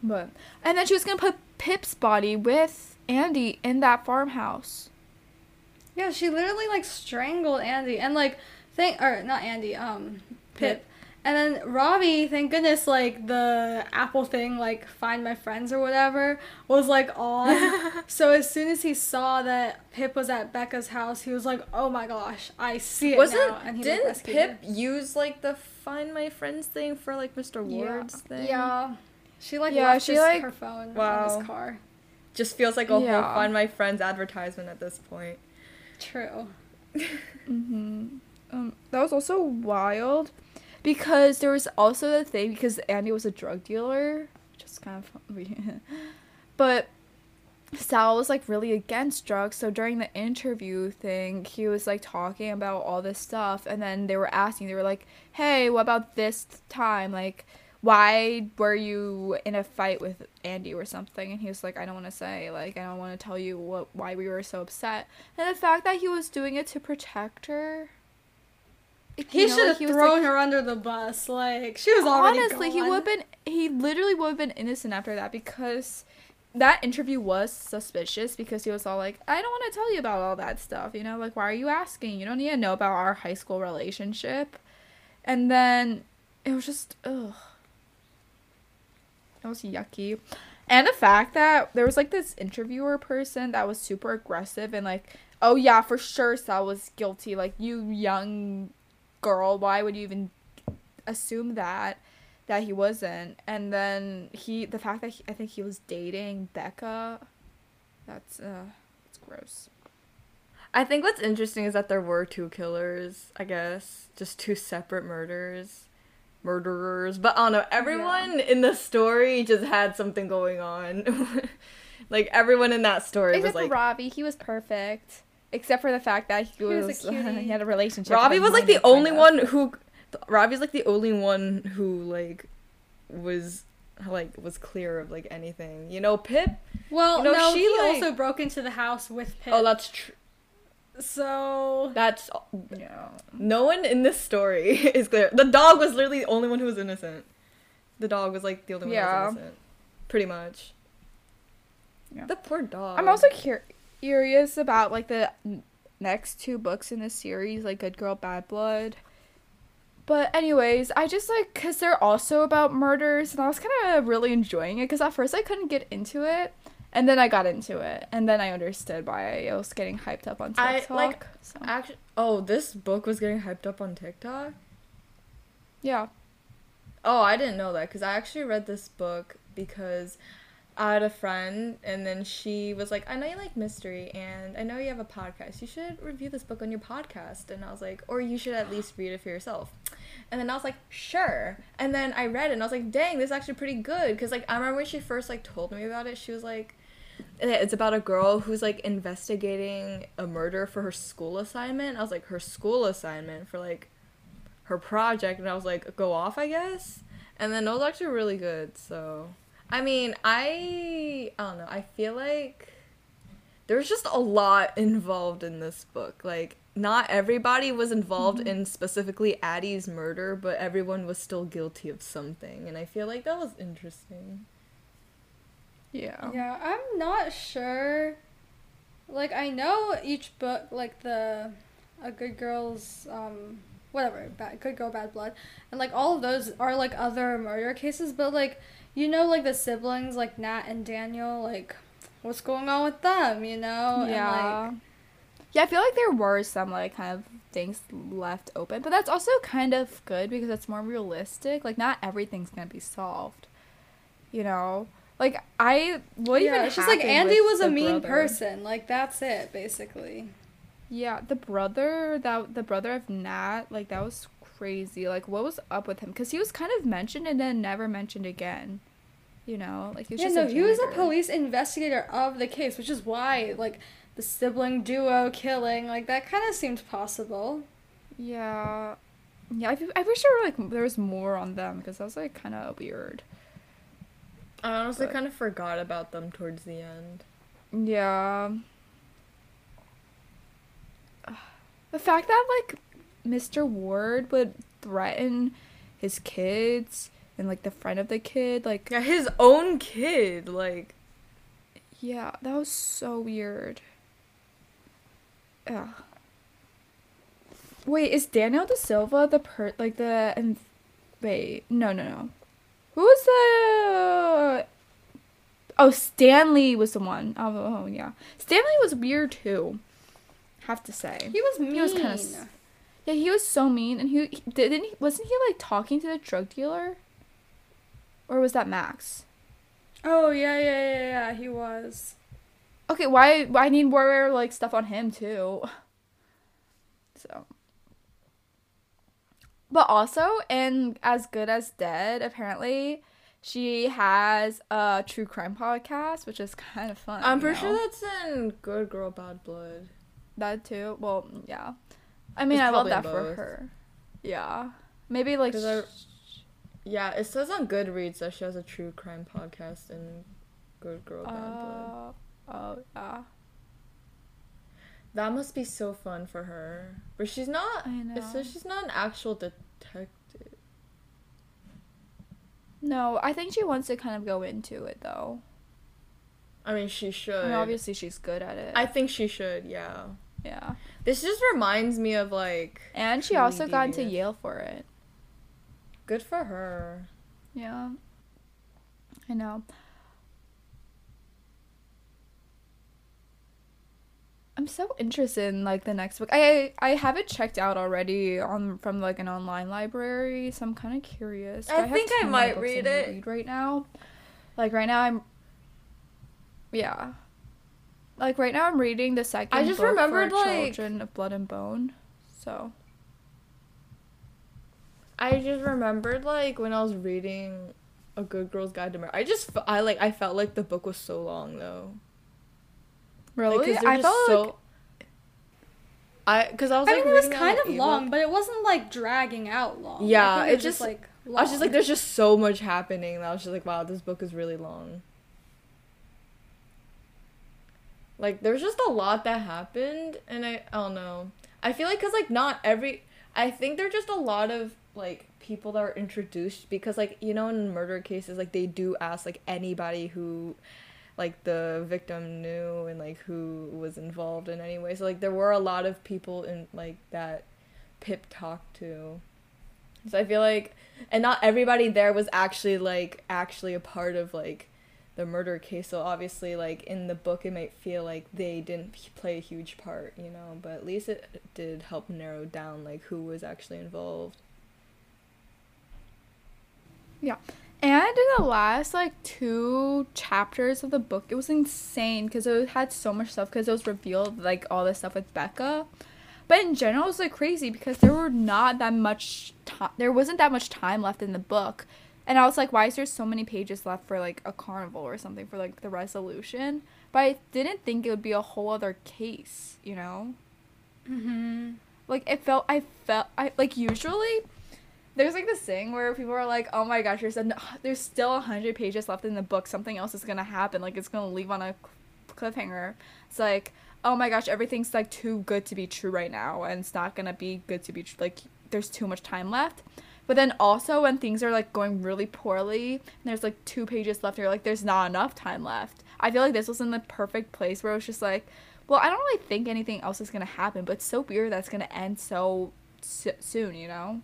But and then she was gonna put Pip's body with Andie in that farmhouse. Yeah, she literally like strangled Andie and like thank or not Andy, um Pip. Pip. And then Ravi, thank goodness, like the Apple thing, like find my friends or whatever, was like on. so as soon as he saw that Pip was at Becca's house, he was like, "Oh my gosh, I see it Wasn't now!" And he didn't rescued Pip her. use like the find my friends thing for like Mr. Ward's thing? Yeah, she like Yeah, left she, his, like- her phone on Wow. his car. Just feels like a Yeah. whole find my friends advertisement at this point. True. Mm-hmm. Um, that was also wild because there was also the thing because Andie was a drug dealer, which is kind of fun. but Sal was like really against drugs. So during the interview thing, he was like talking about all this stuff, and then they were asking, they were like, "Hey, what about this time? Like, why were you in a fight with Andie or something?" And he was like, "I don't want to say. Like, I don't want to tell you what why we were so upset." And the fact that he was doing it to protect her. He should have thrown like- her under the bus. Like she was already Honestly, he would have been. He literally would have been innocent after that because that interview was suspicious because he was all like, "I don't want to tell you about all that stuff." You know, like, why are you asking? You don't need to know about our high school relationship. And then it was just, ugh, it was yucky. And the fact that there was like this interviewer person that was super aggressive and like, oh yeah, for sure Sal was guilty. Like, you young girl, why would you even assume that that he wasn't? And then he, the fact that he, I think he was dating Becca, that's uh, it's gross. I think what's interesting is that there were two killers, I guess. Just two separate murders. Murderers. But I don't know, everyone in the story just had something going on. like everyone in that story Except was like Ravi, he was perfect. Except for the fact that he was a was, cutie. he had a relationship. Ravi was like the only kind one who Ravi's like the only one who like was like was clear of like anything. You know, Pip? Well, You know, no, she, he like- also broke into the house with Pip. Oh, that's true. so That's Yeah. no one in this story is clear. The dog was literally the only one who was innocent. The dog was like the only one Yeah. who was innocent. Pretty much. Yeah. The poor dog. I'm also cur- curious about like the next two books in the series, like Good Girl, Bad Blood. But anyways, I just like because they're also about murders, and I was kind of really enjoying it because at first I couldn't get into it, and then I got into it, and then I understood why I was getting hyped up on I, TikTok. like, so. actually. Oh, this book was getting hyped up on TikTok. yeah, Oh, I didn't know that because I actually read this book because I had a friend and then she was like, I know you like mystery and I know you have a podcast. You should review this book on your podcast. And I was like, or you should at least read it for yourself. And then I was like, sure. And then I read it and I was like, dang, this is actually pretty good. Because like I remember when she first like told me about it, she was like, it's about a girl who's like investigating a murder for her school assignment. I was like, her school assignment for like her project and I was like, go off, I guess. And then it was actually really good. So, I mean, I I don't know. I feel like there's just a lot involved in this book. Like, not everybody was involved in specifically Addie's murder, but everyone was still guilty of something, and I feel like that was interesting. yeah, yeah, I'm not sure. Like I know each book, like the a good girl's um whatever, bad, good girl, bad blood, and like all of those are like other murder cases, but like you know like the siblings like Nat and Daniel, like what's going on with them, you know? And, yeah. like, yeah, I feel like there were some like kind of things left open, but that's also kind of good because it's more realistic. Like not everything's gonna be solved, you know. Like I, what yeah, even? it's just like Andie was a mean brother? person. Like that's it, basically. Yeah, the brother that the brother of Nat, like that was crazy. Like what was up with him? Because he was kind of mentioned and then never mentioned again. You know, like he was yeah, just no, a he was a police investigator of the case, which is why like the sibling duo killing, like that kind of seemed possible. Yeah, yeah. I, I wish there were like there was more on them because that was like kind of weird. I honestly But- kind of forgot about them towards the end. Yeah. The fact that like Mr. Ward would threaten his kids and like the friend of the kid like Yeah, his own kid. Like, yeah that was so weird yeah wait is daniel da silva the per like the and wait no no no who was the oh stanley was the one. Oh, oh, oh yeah stanley was weird too have to say He was mean. He was kinda yeah he was so mean and he, he didn't he wasn't he like talking to the drug dealer or was that max oh yeah, yeah, yeah, yeah. He was. Okay, why why I need more like stuff on him too. So But also in As Good as Dead, apparently she has a true crime podcast, which is kind of fun. I'm pretty sure that's in Good Girl Bad Blood. that too. Well, yeah. I mean, It's I love that for her. Yeah. Maybe like. Yeah, it says on Goodreads that she has a true crime podcast in Good Girl Bad Blood. uh, oh, yeah. That must be so fun for her. But she's not. I It know. says she's not an actual detective. No, I think she wants to kind of go into it though. I mean, she should. And obviously she's good at it. I think she should. Yeah. yeah. This just reminds me of like. And she also got into. Yale for it. Good for her. Yeah. I know. I'm so interested in like the next book. I I have it checked out already on from like an online library, so I'm kind of curious. I have think I might read I it. Read right now, like right now I'm. Yeah. Like right now I'm reading the second. I just book remembered, for like- Children of Blood and Bone, so. I just remembered like when I was reading A Good Girl's Guide to Murder. I just I like I felt like the book was so long though. Like, Really, they're I felt so. like I because I was I like mean, it was kind of long, ebook. but it wasn't like dragging out long. Yeah, I think it was just- like. I was just like, there's just so much happening. That I was just like, wow, this book is really long. Like, there's just a lot that happened, and I, I don't know. I feel like, cause like not every, I think there're just a lot of like people that are introduced because like you know in murder cases like they do ask like anybody who like the victim knew and like who was involved in any way. So like there were a lot of people in like that Pip talked to. So I feel like and not everybody there was actually like actually a part of like the murder case. So obviously like in the book it might feel like they didn't play a huge part, you know, but at least it did help narrow down like who was actually involved. And in the last like two chapters of the book, it was insane because it had so much stuff because it was revealed like all this stuff with Becca. But in general, it was like crazy because there were not that much time. There wasn't that much time left in the book, and I was like, why is there so many pages left for like a carnival or something for like the resolution? But I didn't think it would be a whole other case, you know. Mm-hmm. like it felt i felt i like usually there's like this thing where people are like oh my gosh there's, an, there's still 100 pages left in the book. Something else is gonna happen. Like it's gonna leave on a cliffhanger. It's like oh my gosh everything's like too good to be true right now and it's not gonna be good to be like there's too much time left. But then also when things are like going really poorly and there's like two pages left you're like there's not enough time left. I feel like this was in the perfect place where it was just like well, I don't really think anything else is gonna happen, but it's so weird that's gonna end so s- soon, you know.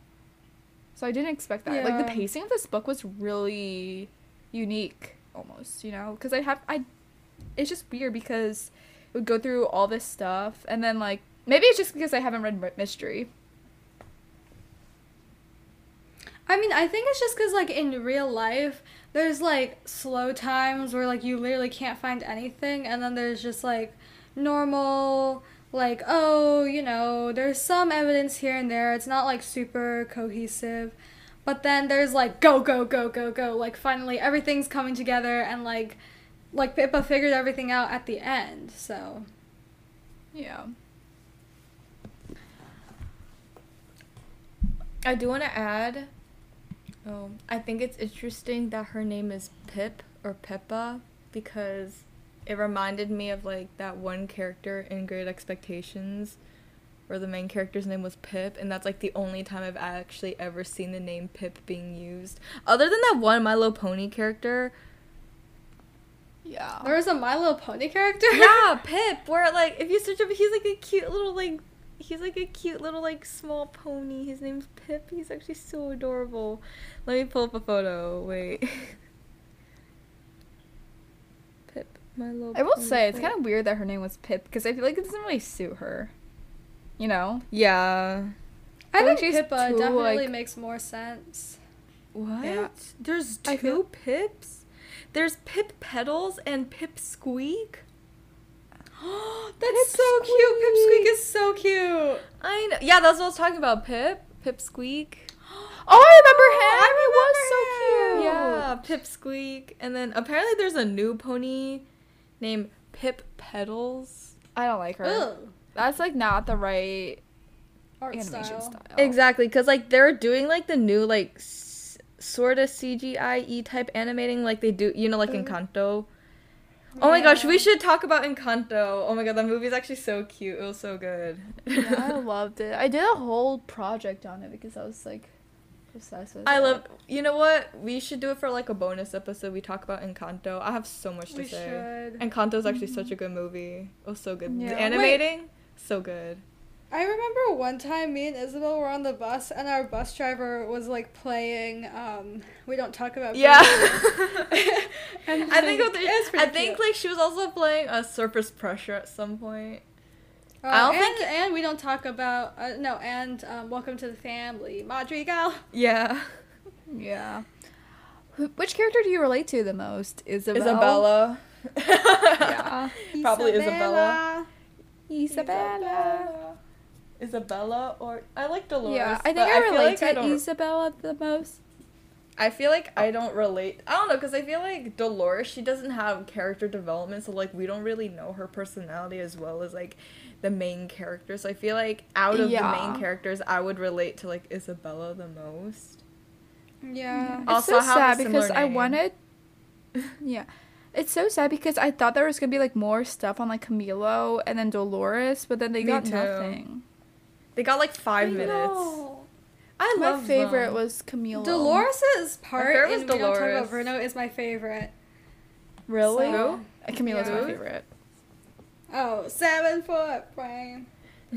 So I didn't expect that. Like the pacing of this book was really unique, almost, you know, because I have I, it's just weird because it would go through all this stuff and then like maybe it's just because I haven't read mystery. I mean, I think it's just because, like, in real life, there's, like, slow times where, like, you literally can't find anything, and then there's just, like, normal, like, oh, you know, there's some evidence here and there. It's not, like, super cohesive. But then there's, like, go, go, go, go, go. Like, finally, everything's coming together, and, like, like, Pippa figured everything out at the end, so. Yeah. I do want to add. Oh, I think it's interesting that her name is Pip or Pippa because it reminded me of like that one character in Great Expectations where the main character's name was Pip, and that's like the only time I've actually ever seen the name Pip being used. Other than that one My Little Pony character, Yeah. There was a My Little Pony character. yeah, Pip. Where like if you search up, he's like a cute little like he's like a cute little like small pony. His name's Pip. He's actually so adorable. Let me pull up a photo. Wait. Pip, my little. I will pony say it's kind of weird that her name was Pip because I feel like it doesn't really suit her. You know? Yeah. I I think think she's Pippa too, definitely like- makes more sense. What? Yeah. There's two I feel- Pips. There's Pip Petals and Pip Squeak. That's so cute. Pip Squeak is so cute. I know. Yeah, that's what I was talking about. Pip. Pip Squeak. Oh, I remember him. I he was so cute. Yeah, Pip Squeak. And then apparently there's a new pony named Pip Petals. I don't like her. Ugh. That's like not the right Art animation style. style. Exactly, because like they're doing like the new like s- sort of CGI E type animating like they do, you know, like mm-hmm. Encanto. Oh my gosh, we should talk about Encanto. Oh my god, that movie's actually so cute. It was so good. yeah, I loved it. I did a whole project on it because I was like obsessed with I it. love. You know what? We should do it for like a bonus episode. We talk about Encanto. I have so much to We say. should. Encanto is actually such a good movie. It was so good. Yeah. The Wait. animating, so good. I remember one time me and Isabel were on the bus and our bus driver was like playing um we don't talk about Yeah. Glee. and I think like, with it was the, I think cute. like she was also playing a Surface Pressure at some point. Uh, I don't and, think- and we don't talk about uh, no and um, welcome to the family Madrigal. Yeah. Yeah. Which character do you relate to the most? Isabel. Isabella. Yeah. Probably Isabella. Isabella. Isabella or I like Dolores. Yeah, I think but I, feel relate like I to don't- Isabella the most. I feel like I oh. don't relate. I don't know because I feel like Dolores she doesn't have character development, so like we don't really know her personality as well as like the main characters. So I feel like out of the main characters, I would relate to like Isabella the most. Yeah. Mm-hmm. It's Also so have sad similar because I wanted. Yeah, it's so sad because I thought there was gonna be like more stuff on like Camilo and then Dolores, but then they Me got too. nothing. They got like five I minutes. know. I My love favorite them. was Camilo. Dolores' part favorite in was We Don't Talk About Bruno is my favorite. Really? So- Uh, Camilo's my favorite. Oh, seven foot frame.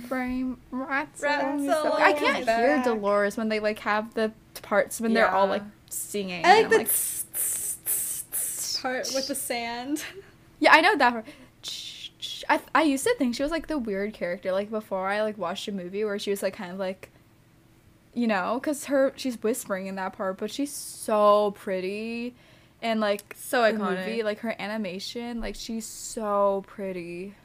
Frame rats. Rats along along I can't the hear. Dolores when they like have the parts when they're all like singing. I like the I'm tss, tss, tss, tss part with the sand. Yeah, I know that part. I, I used to think she was like the weird character like before I like watched a movie where she was like kind of like you know cuz her she's whispering in that part but she's so pretty and like So iconic. movie like her animation like she's so pretty.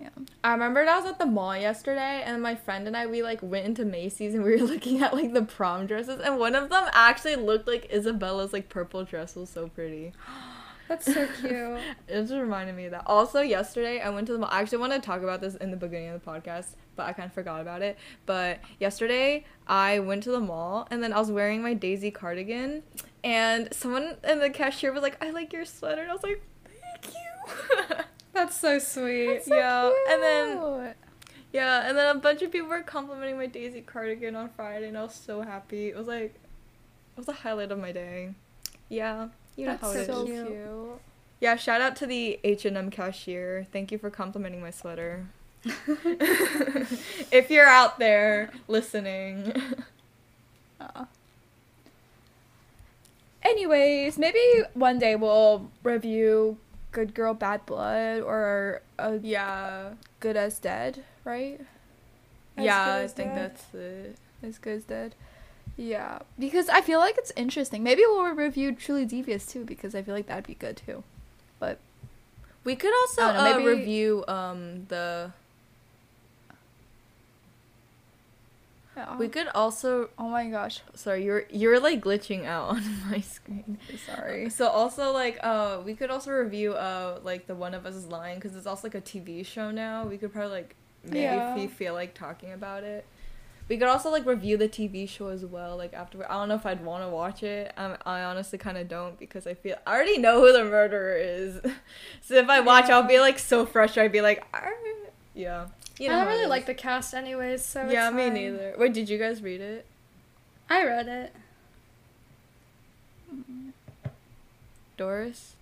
Yeah. I remember I was at the mall yesterday, and my friend and I we like went into Macy's and we were looking at like the prom dresses, and one of them actually looked like Isabella's like purple dress was so pretty. That's so cute. It just reminded me of that. Also, yesterday I went to the mall. I actually want to talk about this in the beginning of the podcast, but I kind of forgot about it. But yesterday I went to the mall and then I was wearing my Daisy cardigan, and someone in the cashier was like, "I like your sweater," and I was like, "Thank you." That's so sweet. yeah, and then yeah, and then a bunch of people were complimenting my Daisy cardigan on Friday, and I was so happy. It was like, it was a highlight of my day. Yeah, you know That's how it is. so so cute. cute. Yeah, shout out to the H and M cashier. Thank you for complimenting my sweater. if you're out there listening, Aw. Anyways, maybe one day we'll review Good Girl Bad Blood or a yeah, Good as Dead, right? As yeah, I think Dead. that's it. As Good as Dead. Yeah, because I feel like it's interesting. Maybe we'll review Truly Devious too, because I feel like that'd be good too. But We could also don't uh, maybe- review um the. Yeah. We could also. oh my gosh, Sorry, you're you're like glitching out on my screen. sorry. So also like uh we could also review uh like the One of Us is Lying because it's also like a TV show now. We could probably like maybe Yeah. if we feel like talking about it. We could also like review the TV show as well. Like after I don't know if I'd want to watch it. Um, I honestly kind of don't because I feel I already know who the murderer is. so if I watch, I'll be like so frustrated. I'd be like, "Arr." yeah. You I don't really like the cast anyways, so it's Yeah, me fine. neither. Wait, did you guys read it? I read it. Doris?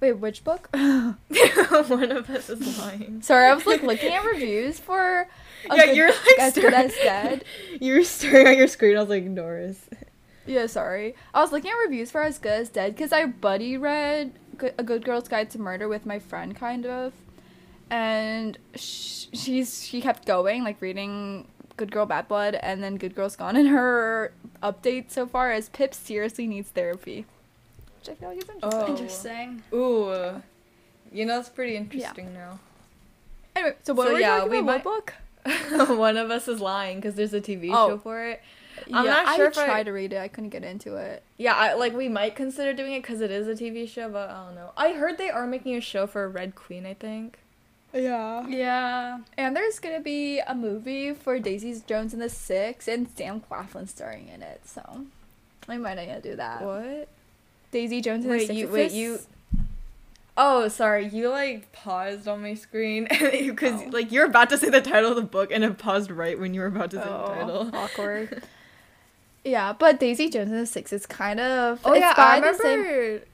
Wait, which book? One of us is lying. Sorry, I was like looking at reviews for. A yeah, good, you're like as good staring- as dead. You were staring at your screen. I was like, Doris. Yeah, sorry. I was looking at reviews for As Good as Dead because I buddy read A Good Girl's Guide to Murder with my friend, kind of, and sh- she's she kept going like reading Good Girl Bad Blood and then Good Girl's Gone, and her update so far is Pip seriously needs therapy, which I feel like is interesting. Oh. Interesting. Ooh. You know, it's pretty interesting now. Anyway, so what So, we yeah, we? Might- book? One of us is lying because there's a TV Oh. show for it. I'm yeah, not sure I if I- tried to read it. I couldn't get into it. Yeah, I, like we might consider doing it because it is a TV show, but I don't know. I heard they are making a show for Red Queen. I think. Yeah. Yeah. And there's gonna be a movie for Daisy Jones and the Six, and Sam Claflin starring in it. So, I might not gonna do that. What? Daisy Jones and the Six. you wait this- you. Oh, sorry. You like paused on my screen because Oh. like you're about to say the title of the book and it paused right when you were about to say the Oh, title. awkward. yeah, but Daisy Jones and the Six is kind of. Oh it's yeah, by I the same- remember.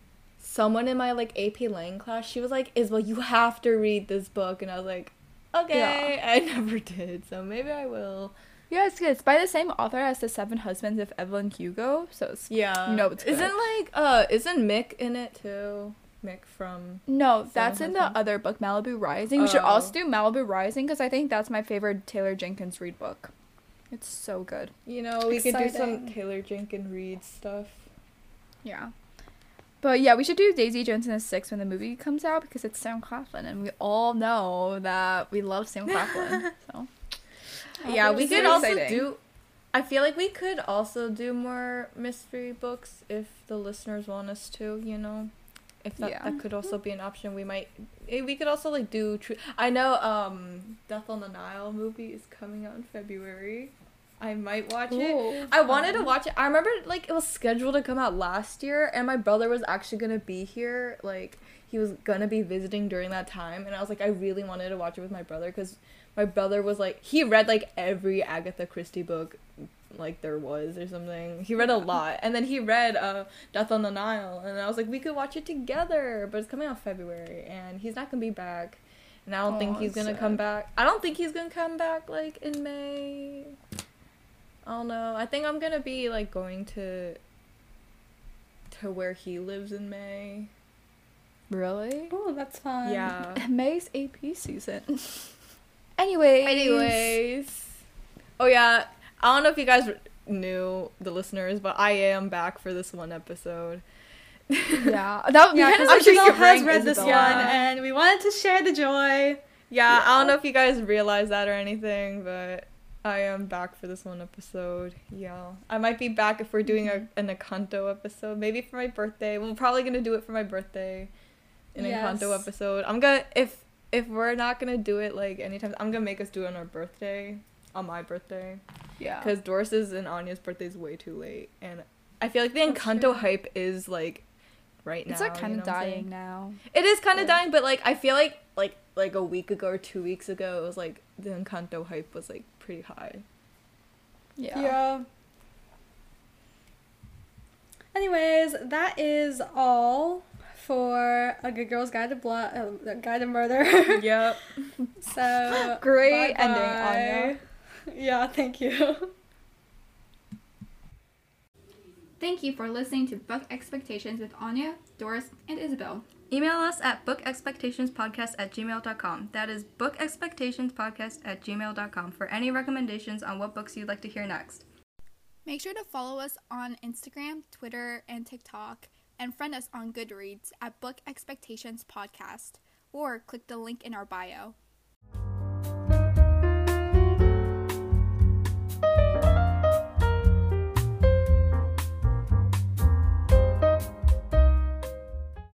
Someone in my like AP Lang class, she was like, "Isabel, you have to read this book," and I was like, "Okay." I never did, so maybe I will. Yeah, it's good. It's by the same author as the Seven Husbands of Evelyn Hugo. So it's Yeah, You know it's good. isn't like uh isn't Mick in it too? Mick from no, that's in the other book, Malibu Rising. We should Oh. also do Malibu Rising because I think that's my favorite Taylor Jenkins Reid book. It's so good. you know we could do some Taylor Jenkins Reid stuff. Yeah. But yeah, we should do Daisy Jones and the Six when the movie comes out because it's Sam Claflin, and we all know that we love Sam Claflin. so yeah, we could also exciting. do. I feel like we could also do more mystery books if the listeners want us to. You know, if that Yeah. that could also be an option. We might. eh, We could also like do. True. I know. Um, Death on the Nile movie is coming out in February. I might watch it. Ooh, I wanted to watch it. I remember like it was scheduled to come out last year, and my brother was actually gonna be here. Like he was gonna be visiting during that time, and I was like, I really wanted to watch it with my brother because my brother was like he read like every Agatha Christie book like there was or something. He read a lot, and then he read uh Death on the Nile, and I was like, we could watch it together, but it's coming out February, and he's not gonna be back. And I don't think he's gonna sad. come back. I don't think he's gonna come back like in May. I don't know. I think I'm gonna be like going to to where he lives in May. really? Oh, that's fun. Yeah. May's AP season. anyway. Anyways. Oh yeah. I don't know if you guys knew the listeners, but I am back for this one episode. Yeah, that we Yeah, kind because of Isabel just has read this one, and we wanted to share the joy. Yeah, I don't know if you guys realize that or anything, but I am back for this one episode. Yeah. I might be back if we're doing a, mm-hmm. an Encanto episode. Maybe for my birthday. We're probably gonna do it for my birthday. An Encanto episode. I'm gonna if if we're not gonna do it like anytime I'm gonna make us do it on our birthday. On my birthday. Yeah. Because Doris's and Anya's birthday is way too late. And I feel like the That's Encanto true. hype is like right now. It's like kind of what I'm dying now. It is kind of Yeah. dying, but like I feel like like like a week ago or two weeks ago, it was like the Encanto hype was like pretty high. Yeah. Yeah. Anyways, that is all for a good girl's guide to blood, uh, guide to murder. yep. so Great ending, bye-bye. Anya. Yeah, thank you. Thank you for listening to Book Expectations with Anya, Doris, and Isabel. Email us at bookexpectationspodcast at gmail.com. That is bookexpectationspodcast at gmail.com for any recommendations on what books you'd like to hear next. Make sure to follow us on Instagram, Twitter, and TikTok, and friend us on Goodreads at Book Expectations Podcast, or click the link in our bio.